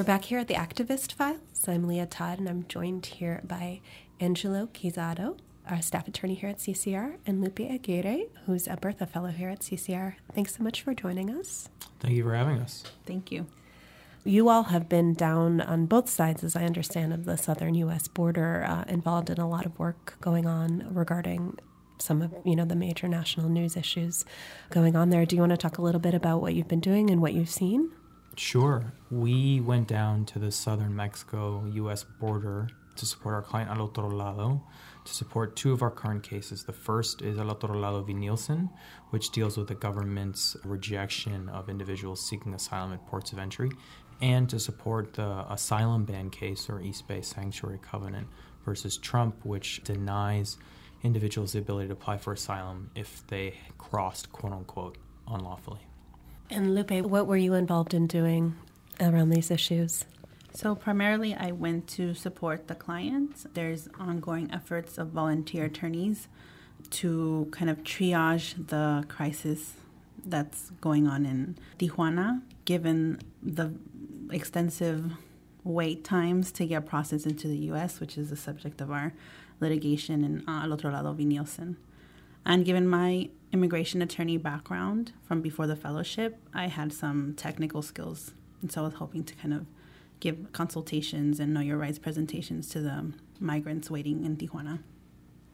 We're back here at the Activist Files. I'm Leah Todd, and I'm joined here by Angelo Guisado, our staff attorney here at CCR, and Lupe Aguirre, who's a Bertha Fellow here at CCR. Thanks so much for joining us. Thank you for having us. Thank you. You all have been down on both sides, as I understand, of the southern U.S. border, uh, involved in a lot of work going on regarding some of you know the major national news issues going on there. Do you want to talk a little bit about what you've been doing and what you've seen? Sure. We went down to the southern Mexico U.S. border to support our client Al Otro Lado, to support two of our current cases. The first is Al Otro Lado v. Nielsen, which deals with the government's rejection of individuals seeking asylum at ports of entry, and to support the asylum ban case or East Bay Sanctuary Covenant versus Trump, which denies individuals the ability to apply for asylum if they crossed, quote unquote, unlawfully. And Lupe, what were you involved in doing around these issues? So, primarily, I went to support the clients. There's ongoing efforts of volunteer attorneys to kind of triage the crisis that's going on in Tijuana, given the extensive wait times to get processed into the U.S., which is the subject of our litigation in uh, Al Otro Lado v. Nielsen. And given my immigration attorney background from before the fellowship, I had some technical skills. And so I was hoping to kind of give consultations and know your rights presentations to the migrants waiting in Tijuana.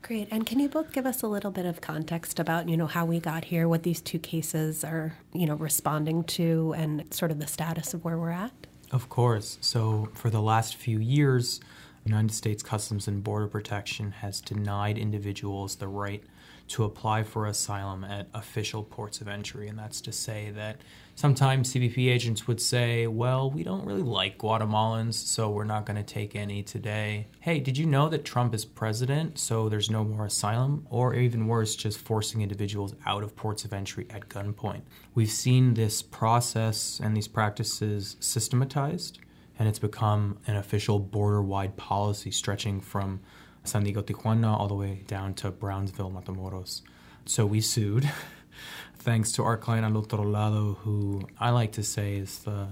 Great. And can you both give us a little bit of context about, you know, how we got here, what these two cases are, you know, responding to and sort of the status of where we're at? Of course. So, for the last few years, United States Customs and Border Protection has denied individuals the right to apply for asylum at official ports of entry. And that's to say that sometimes CBP agents would say, well, we don't really like Guatemalans, so we're not going to take any today. Hey, did you know that Trump is president, so there's no more asylum? Or even worse, just forcing individuals out of ports of entry at gunpoint. We've seen this process and these practices systematized. And it's become an official border wide policy stretching from San Diego, Tijuana, all the way down to Brownsville, Matamoros. So we sued, thanks to our client Al Otro Lado, who I like to say is the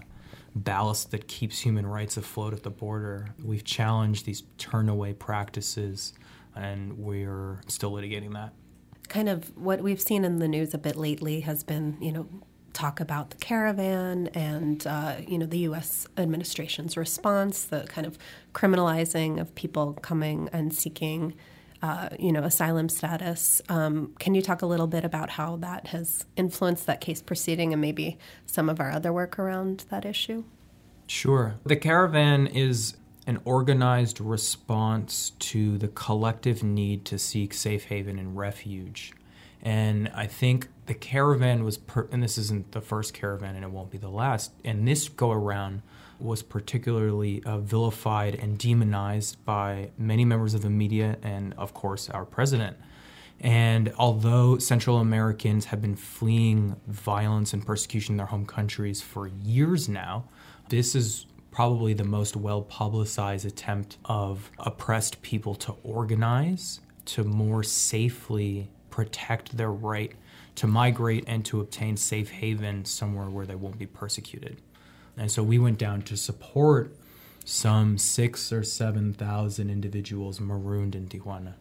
ballast that keeps human rights afloat at the border. We've challenged these turnaway practices, and we're still litigating that. Kind of what we've seen in the news a bit lately has been, you know, talk about the caravan and uh, you know the U.S. administration's response, the kind of criminalizing of people coming and seeking. Uh, you know, asylum status. Um, can you talk a little bit about how that has influenced that case proceeding and maybe some of our other work around that issue? Sure. The caravan is an organized response to the collective need to seek safe haven and refuge. And I think the caravan was, per- and this isn't the first caravan and it won't be the last, and this go around was particularly uh, vilified and demonized by many members of the media and, of course, our president. And although Central Americans have been fleeing violence and persecution in their home countries for years now, this is probably the most well publicized attempt of oppressed people to organize to more safely protect their right to migrate and to obtain safe haven somewhere where they won't be persecuted. And so we went down to support some six or 7,000 individuals marooned in Tijuana.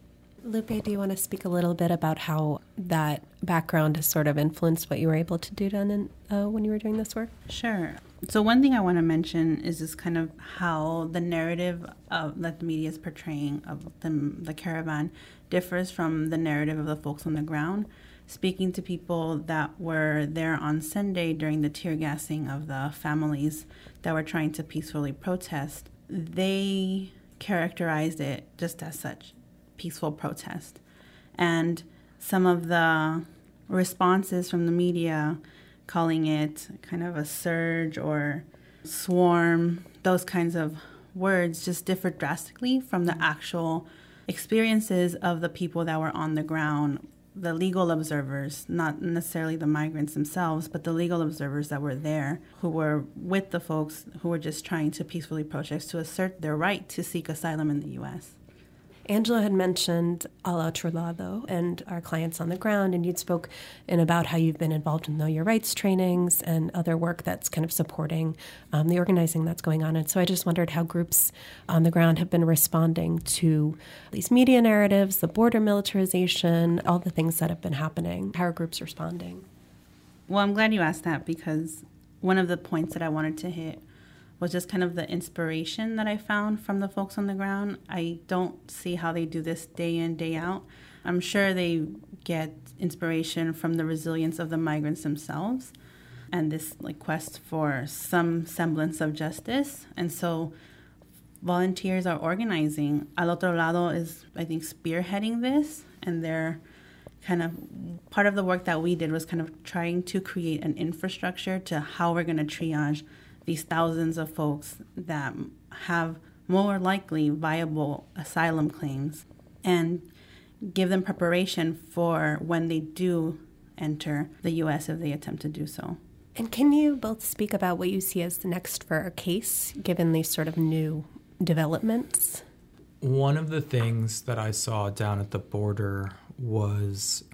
Lupe, do you want to speak a little bit about how that background has sort of influenced what you were able to do done in, uh, when you were doing this work? Sure. So one thing I want to mention is just kind of how the narrative of, that the media is portraying of the, the caravan differs from the narrative of the folks on the ground. Speaking to people that were there on Sunday during the tear gassing of the families that were trying to peacefully protest, they characterized it just as such peaceful protest. And some of the responses from the media calling it kind of a surge or swarm, those kinds of words just differed drastically from the actual experiences of the people that were on the ground, the legal observers, not necessarily the migrants themselves, but the legal observers that were there who were with the folks who were just trying to peacefully protest to assert their right to seek asylum in the U.S. Angelo had mentioned Al Otro Lado and our clients on the ground, and you'd spoke in about how you've been involved in Know Your Rights trainings and other work that's kind of supporting um, the organizing that's going on. And so I just wondered how groups on the ground have been responding to these media narratives, the border militarization, all the things that have been happening. How are groups responding? Well, I'm glad you asked that because one of the points that I wanted to hit was just kind of the inspiration that I found from the folks on the ground. I don't see how they do this day in, day out. I'm sure they get inspiration from the resilience of the migrants themselves and this like quest for some semblance of justice. And so volunteers are organizing. Al Otro Lado is, I think, spearheading this, and they're kind of part of the work that we did was kind of trying to create an infrastructure to how we're going to triage these thousands of folks that have more likely viable asylum claims and give them preparation for when they do enter the U.S. if they attempt to do so. And can you both speak about what you see as the next for a case, given these sort of new developments? One of the things that I saw down at the border was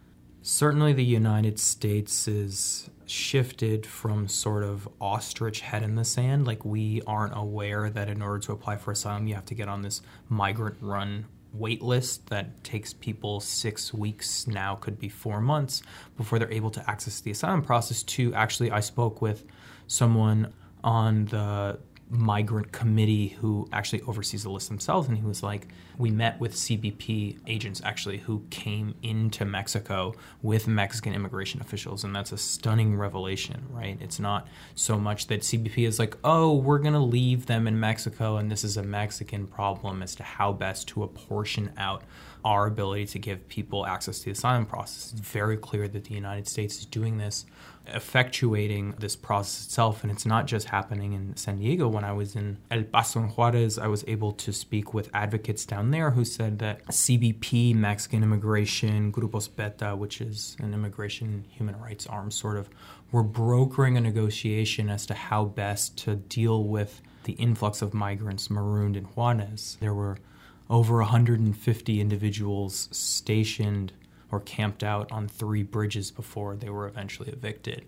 certainly the United States is shifted from sort of ostrich head in the sand. Like we aren't aware that in order to apply for asylum, you have to get on this migrant run wait list that takes people six weeks now could be four months before they're able to access the asylum process to actually i spoke with someone on the migrant committee who actually oversees the list themselves and he was like we met with cbp agents actually who came into mexico with mexican immigration officials and that's a stunning revelation right? It's not so much that cbp is like oh we're going to leave them in mexico and this is a mexican problem as to how best to apportion out our ability to give people access to the asylum process it's very clear that the united states is doing this effectuating this process itself. And it's not just happening in San Diego. When I was in El Paso and Juarez, I was able to speak with advocates down there who said that CBP, Mexican Immigration, Grupos Beta, which is an immigration human rights arm, sort of, were brokering a negotiation as to how best to deal with the influx of migrants marooned in Juarez. There were over 150 individuals stationed or camped out on three bridges before they were eventually evicted.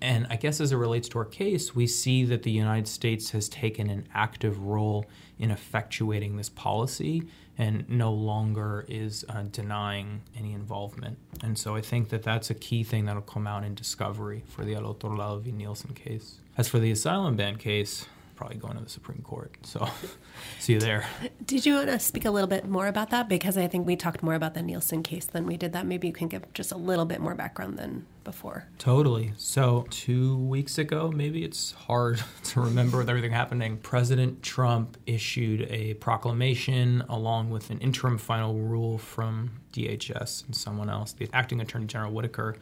And I guess as it relates to our case, we see that the United States has taken an active role in effectuating this policy and no longer is uh, denying any involvement. And so I think that that's a key thing that'll come out in discovery for the Al Otro Lado v. Nielsen case. As for the asylum ban case, probably going to the Supreme Court. So see you there. Did you want to speak a little bit more about that? Because I think we talked more about the Nielsen case than we did that. Maybe you can give just a little bit more background than before. Totally. So two weeks ago, maybe it's hard to remember with everything happening, President Trump issued a proclamation along with an interim final rule from DHS and someone else, the acting Attorney General Whitaker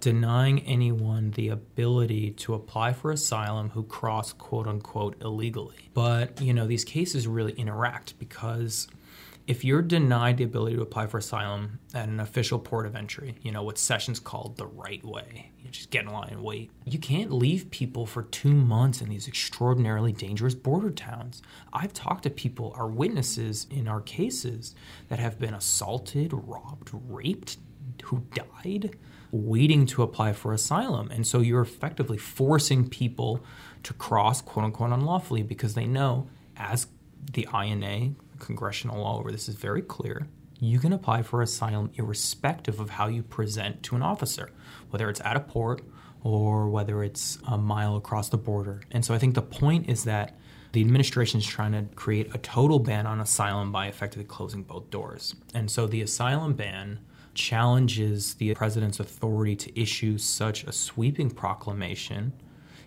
denying anyone the ability to apply for asylum who cross quote unquote illegally. But, you know, these cases really interact because if you're denied the ability to apply for asylum at an official port of entry, you know, what Sessions called the right way, you just get in line and wait. You can't leave people for two months in these extraordinarily dangerous border towns. I've talked to people, our witnesses in our cases, that have been assaulted, robbed, raped, who died waiting to apply for asylum. And so you're effectively forcing people to cross, quote unquote, unlawfully because they know, as the INA, congressional law over this is very clear, you can apply for asylum irrespective of how you present to an officer, whether it's at a port or whether it's a mile across the border. And so I think the point is that the administration is trying to create a total ban on asylum by effectively closing both doors. And so the asylum ban challenges the president's authority to issue such a sweeping proclamation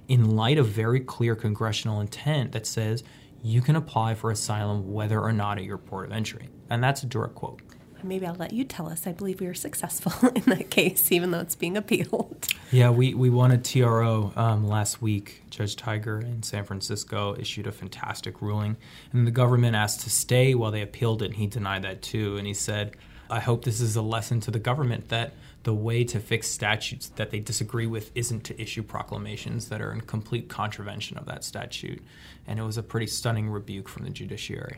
in light of very clear congressional intent that says you can apply for asylum whether or not at your port of entry. And that's a direct quote. Maybe I'll let you tell us. I believe we were successful in that case, even though it's being appealed. Yeah, we, we won a TRO um, last week. Judge Tigar in San Francisco issued a fantastic ruling. And the government asked to stay while they appealed it, and he denied that too. And he said, I hope this is a lesson to the government that the way to fix statutes that they disagree with isn't to issue proclamations that are in complete contravention of that statute. And it was a pretty stunning rebuke from the judiciary.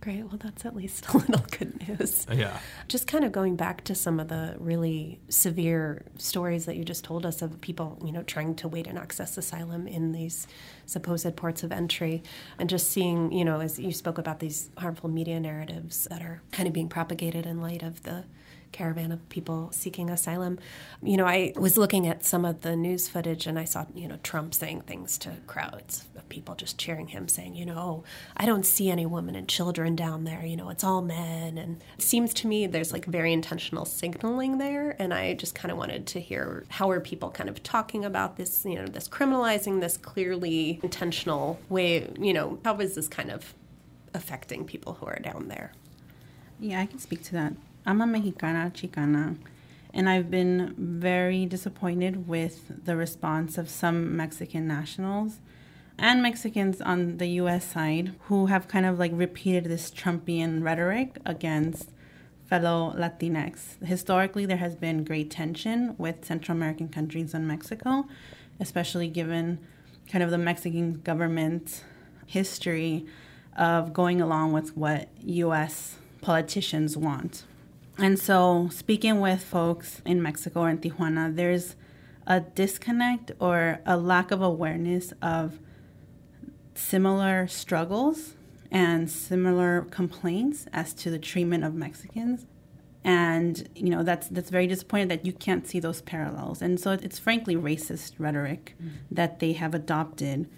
Great. Well, that's at least a little good news. Yeah. Just kind of going back to some of the really severe stories that you just told us of people, you know, trying to wait and access asylum in these supposed ports of entry, and just seeing, you know, as you spoke about these harmful media narratives that are kind of being propagated in light of the caravan of people seeking asylum. You know, I was looking at some of the news footage and I saw, you know, Trump saying things to crowds of people just cheering him, saying, you know, I don't see any women and children down there, you know, it's all men. And it seems to me there's like very intentional signaling there. And I just kind of wanted to hear how are people kind of talking about this, you know, this criminalizing, this clearly intentional way, you know, how is this kind of affecting people who are down there? Yeah, I can speak to that. I'm a Mexicana Chicana, and I've been very disappointed with the response of some Mexican nationals and Mexicans on the US side who have kind of like repeated this Trumpian rhetoric against fellow Latinx. Historically, there has been great tension with Central American countries and Mexico, especially given kind of the Mexican government history of going along with what US politicians want. And so, speaking with folks in Mexico or in Tijuana, there's a disconnect or a lack of awareness of similar struggles and similar complaints as to the treatment of Mexicans. And you know that's that's very disappointing that you can't see those parallels. And so it's frankly racist rhetoric mm-hmm. that they have adopted,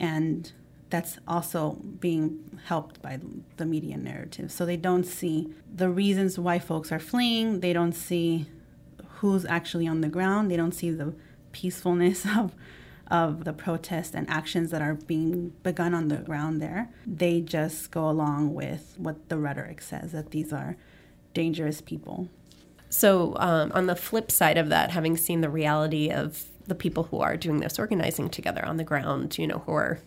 and that's also being helped by the media narrative. So they don't see the reasons why folks are fleeing. They don't see who's actually on the ground. They don't see the peacefulness of of the protests and actions that are being begun on the ground there. They just go along with what the rhetoric says that these are dangerous people. So, um, on the flip side of that, having seen the reality of the people who are doing this organizing together on the ground, you know, who are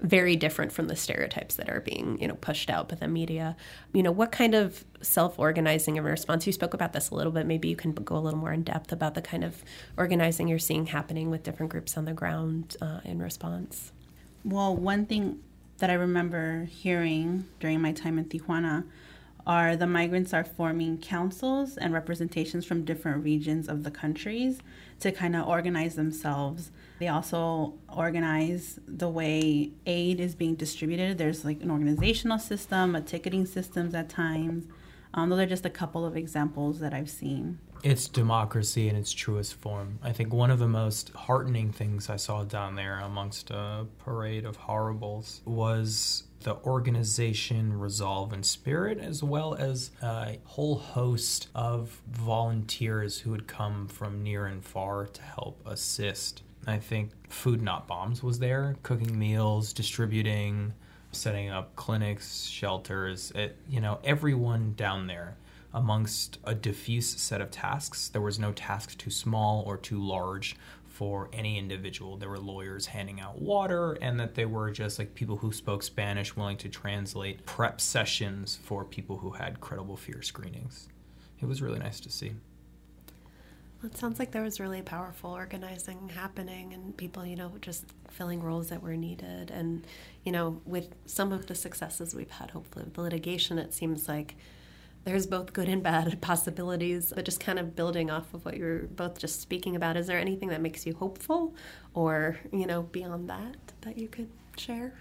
very different from the stereotypes that are being you know pushed out by the media. You know what kind of self-organizing and response you spoke about this a little bit maybe you can go a little more in depth about the kind of organizing you're seeing happening with different groups on the ground uh, in response. Well one thing that i remember hearing during my time in tijuana are the migrants are forming councils and representations from different regions of the countries to kind of organize themselves they also organize the way aid is being distributed. There's like an organizational system, a ticketing systems at times. Um, those are just a couple of examples that I've seen. It's democracy in its truest form. I think one of the most heartening things I saw down there amongst a parade of horribles was the organization, resolve, and spirit, as well as a whole host of volunteers who had come from near and far to help assist. I think Food Not Bombs was there, cooking meals, distributing, setting up clinics, shelters. It, you know, everyone down there amongst a diffuse set of tasks. There was no task too small or too large for any individual. There were lawyers handing out water, and that they were just like people who spoke Spanish willing to translate prep sessions for people who had credible fear screenings. It was really nice to see. It sounds like there was really powerful organizing happening and people, you know, just filling roles that were needed. And, you know, with some of the successes we've had, hopefully, with the litigation, it seems like there's both good and bad possibilities. But just kind of building off of what you're both just speaking about, is there anything that makes you hopeful or, you know, beyond that that you could share?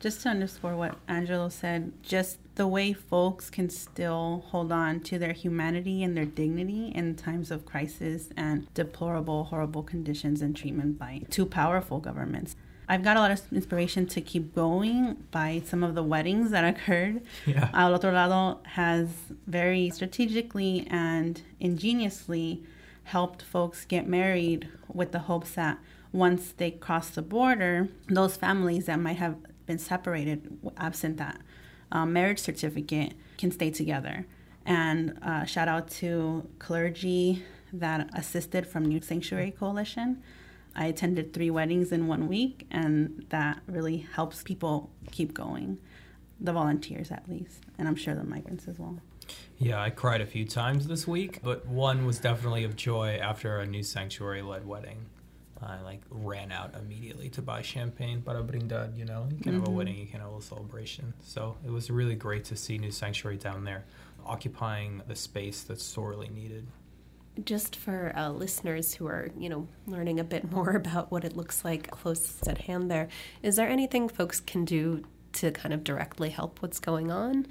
just to underscore what Angelo said, just the way folks can still hold on to their humanity and their dignity in times of crisis and deplorable, horrible conditions and treatment by two powerful governments. I've got a lot of inspiration to keep going by some of the weddings that occurred. Yeah. Al Otro Lado has very strategically and ingeniously helped folks get married with the hopes that once they cross the border, those families that might have been separated absent that um, marriage certificate can stay together. And uh, shout out to clergy that assisted from New Sanctuary Coalition. I attended three weddings in one week, and that really helps people keep going, the volunteers at least, and I'm sure the migrants as well. Yeah, I cried a few times this week, but one was definitely of joy after a New Sanctuary led wedding. I like ran out immediately to buy champagne para brindar. You know, you can have a wedding, you can have a celebration. So it was really great to see New Sanctuary down there occupying the space that's sorely needed. Just for uh, listeners who are, you know, learning a bit more about what it looks like close at hand there, is there anything folks can do to kind of directly help what's going on?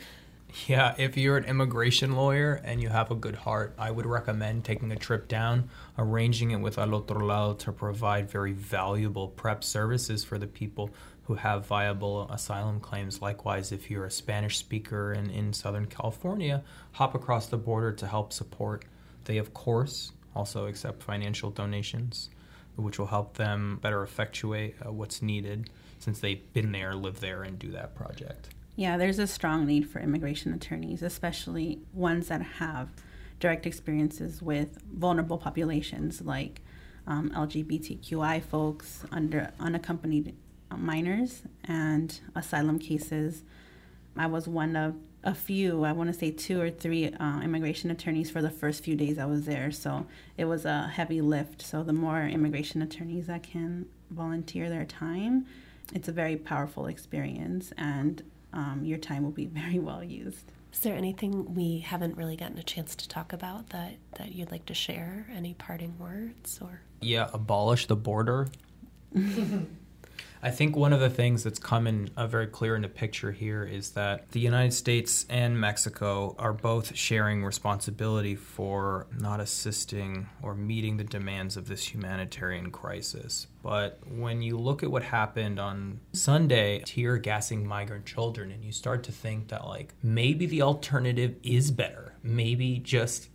Yeah, if you're an immigration lawyer and you have a good heart, I would recommend taking a trip down, arranging it with Al Otro Lado to provide very valuable prep services for the people who have viable asylum claims. Likewise, if you're a Spanish speaker in, in Southern California, hop across the border to help support. They, of course, also accept financial donations, which will help them better effectuate uh, what's needed since they've been there, live there, and do that project. Yeah, there's a strong need for immigration attorneys, especially ones that have direct experiences with vulnerable populations like um, LGBTQI folks, under unaccompanied minors, and asylum cases. I was one of a few, I want to say two or three uh, immigration attorneys for the first few days I was there. So it was a heavy lift. So the more immigration attorneys that can volunteer their time, it's a very powerful experience. And um, your time will be very well used. Is there anything we haven't really gotten a chance to talk about that, that you'd like to share? Any parting words or? Yeah, abolish the border. I think one of the things that's coming uh, very clear in the picture here is that the United States and Mexico are both sharing responsibility for not assisting or meeting the demands of this humanitarian crisis. But when you look at what happened on Sunday, tear gassing migrant children, and you start to think that, like, maybe the alternative is better. Maybe just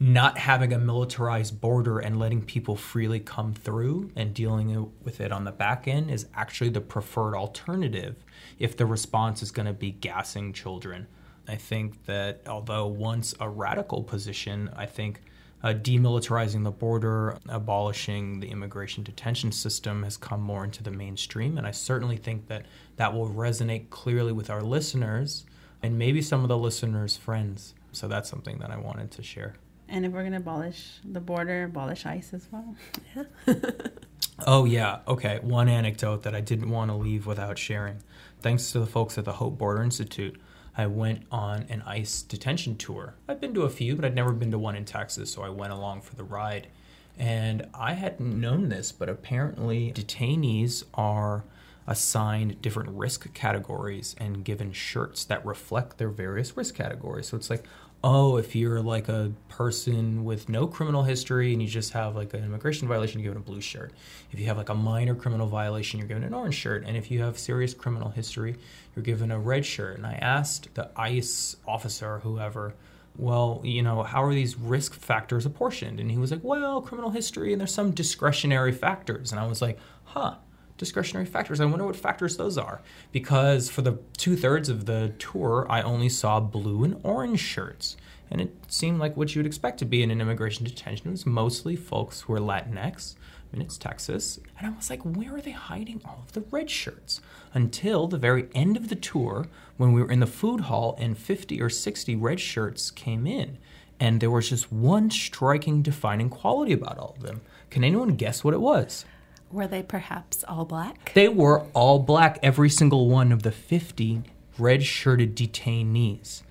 not having a militarized border and letting people freely come through and dealing with it on the back end is actually the preferred alternative if the response is going to be gassing children. I think that although once a radical position, I think uh, demilitarizing the border, abolishing the immigration detention system has come more into the mainstream. And I certainly think that that will resonate clearly with our listeners and maybe some of the listeners' friends. So that's something that I wanted to share. And if we're going to abolish the border, abolish ICE as well. Yeah. oh, yeah. Okay. One anecdote that I didn't want to leave without sharing. Thanks to the folks at the Hope Border Institute, I went on an ICE detention tour. I've been to a few, but I'd never been to one in Texas, so I went along for the ride. And I hadn't known this, but apparently detainees are assigned different risk categories and given shirts that reflect their various risk categories. So it's like, oh, if you're like a person with no criminal history and you just have like an immigration violation, you're given a blue shirt. If you have like a minor criminal violation, you're given an orange shirt. And if you have serious criminal history, you're given a red shirt. And I asked the ICE officer, whoever, well, you know, how are these risk factors apportioned? And he was like, well, criminal history, and there's some discretionary factors. And I was like, huh discretionary factors. I wonder what factors those are. Because for the two thirds of the tour, I only saw blue and orange shirts. And it seemed like what you would expect to be in an immigration detention. It was mostly folks who were Latinx. I mean, it's Texas. And I was like, where are they hiding all of the red shirts? Until the very end of the tour, when we were in the food hall and 50 or 60 red shirts came in. And there was just one striking defining quality about all of them. Can anyone guess what it was? Were they perhaps all black? They were all black, every single one of the 50 red shirted detainees.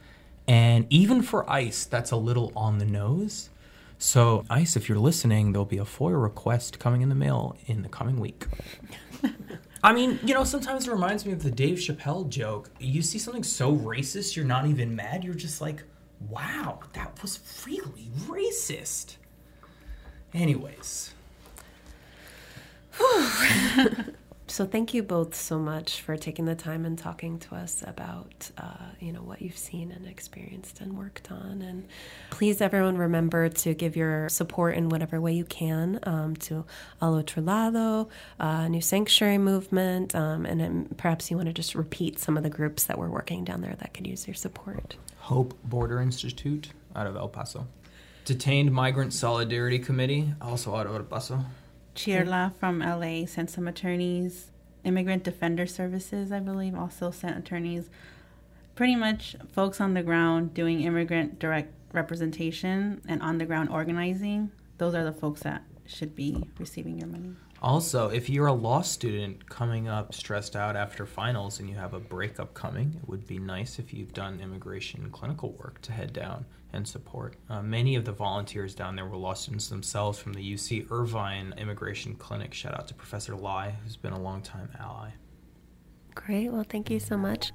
And even for ICE, that's a little on the nose. So, ICE, if you're listening, there'll be a FOIA request coming in the mail in the coming week. I mean, you know, sometimes it reminds me of the Dave Chappelle joke. You see something so racist, you're not even mad. You're just like, wow, that was really racist. Anyways, so thank you both so much for taking the time and talking to us about uh, you know what you've seen and experienced and worked on and please everyone remember to give your support in whatever way you can um, to Al Otro Lado, uh, New Sanctuary Movement, um, and perhaps you want to just repeat some of the groups that we're working down there that could use your support. Hope Border Institute out of El Paso. Detained Migrant Solidarity Committee, also out of El Paso. Chirla from LA sent some attorneys. Immigrant Defender Services, I believe, also sent attorneys. Pretty much folks on the ground doing immigrant direct representation and on the ground organizing. Those are the folks that should be receiving your money. Also, if you're a law student coming up stressed out after finals and you have a breakup coming, it would be nice if you've done immigration clinical work to head down and support. Uh, many of the volunteers down there were law students themselves from the UC Irvine Immigration Clinic. Shout out to Professor Lai, who's been a longtime ally. Great. Well, thank you so much.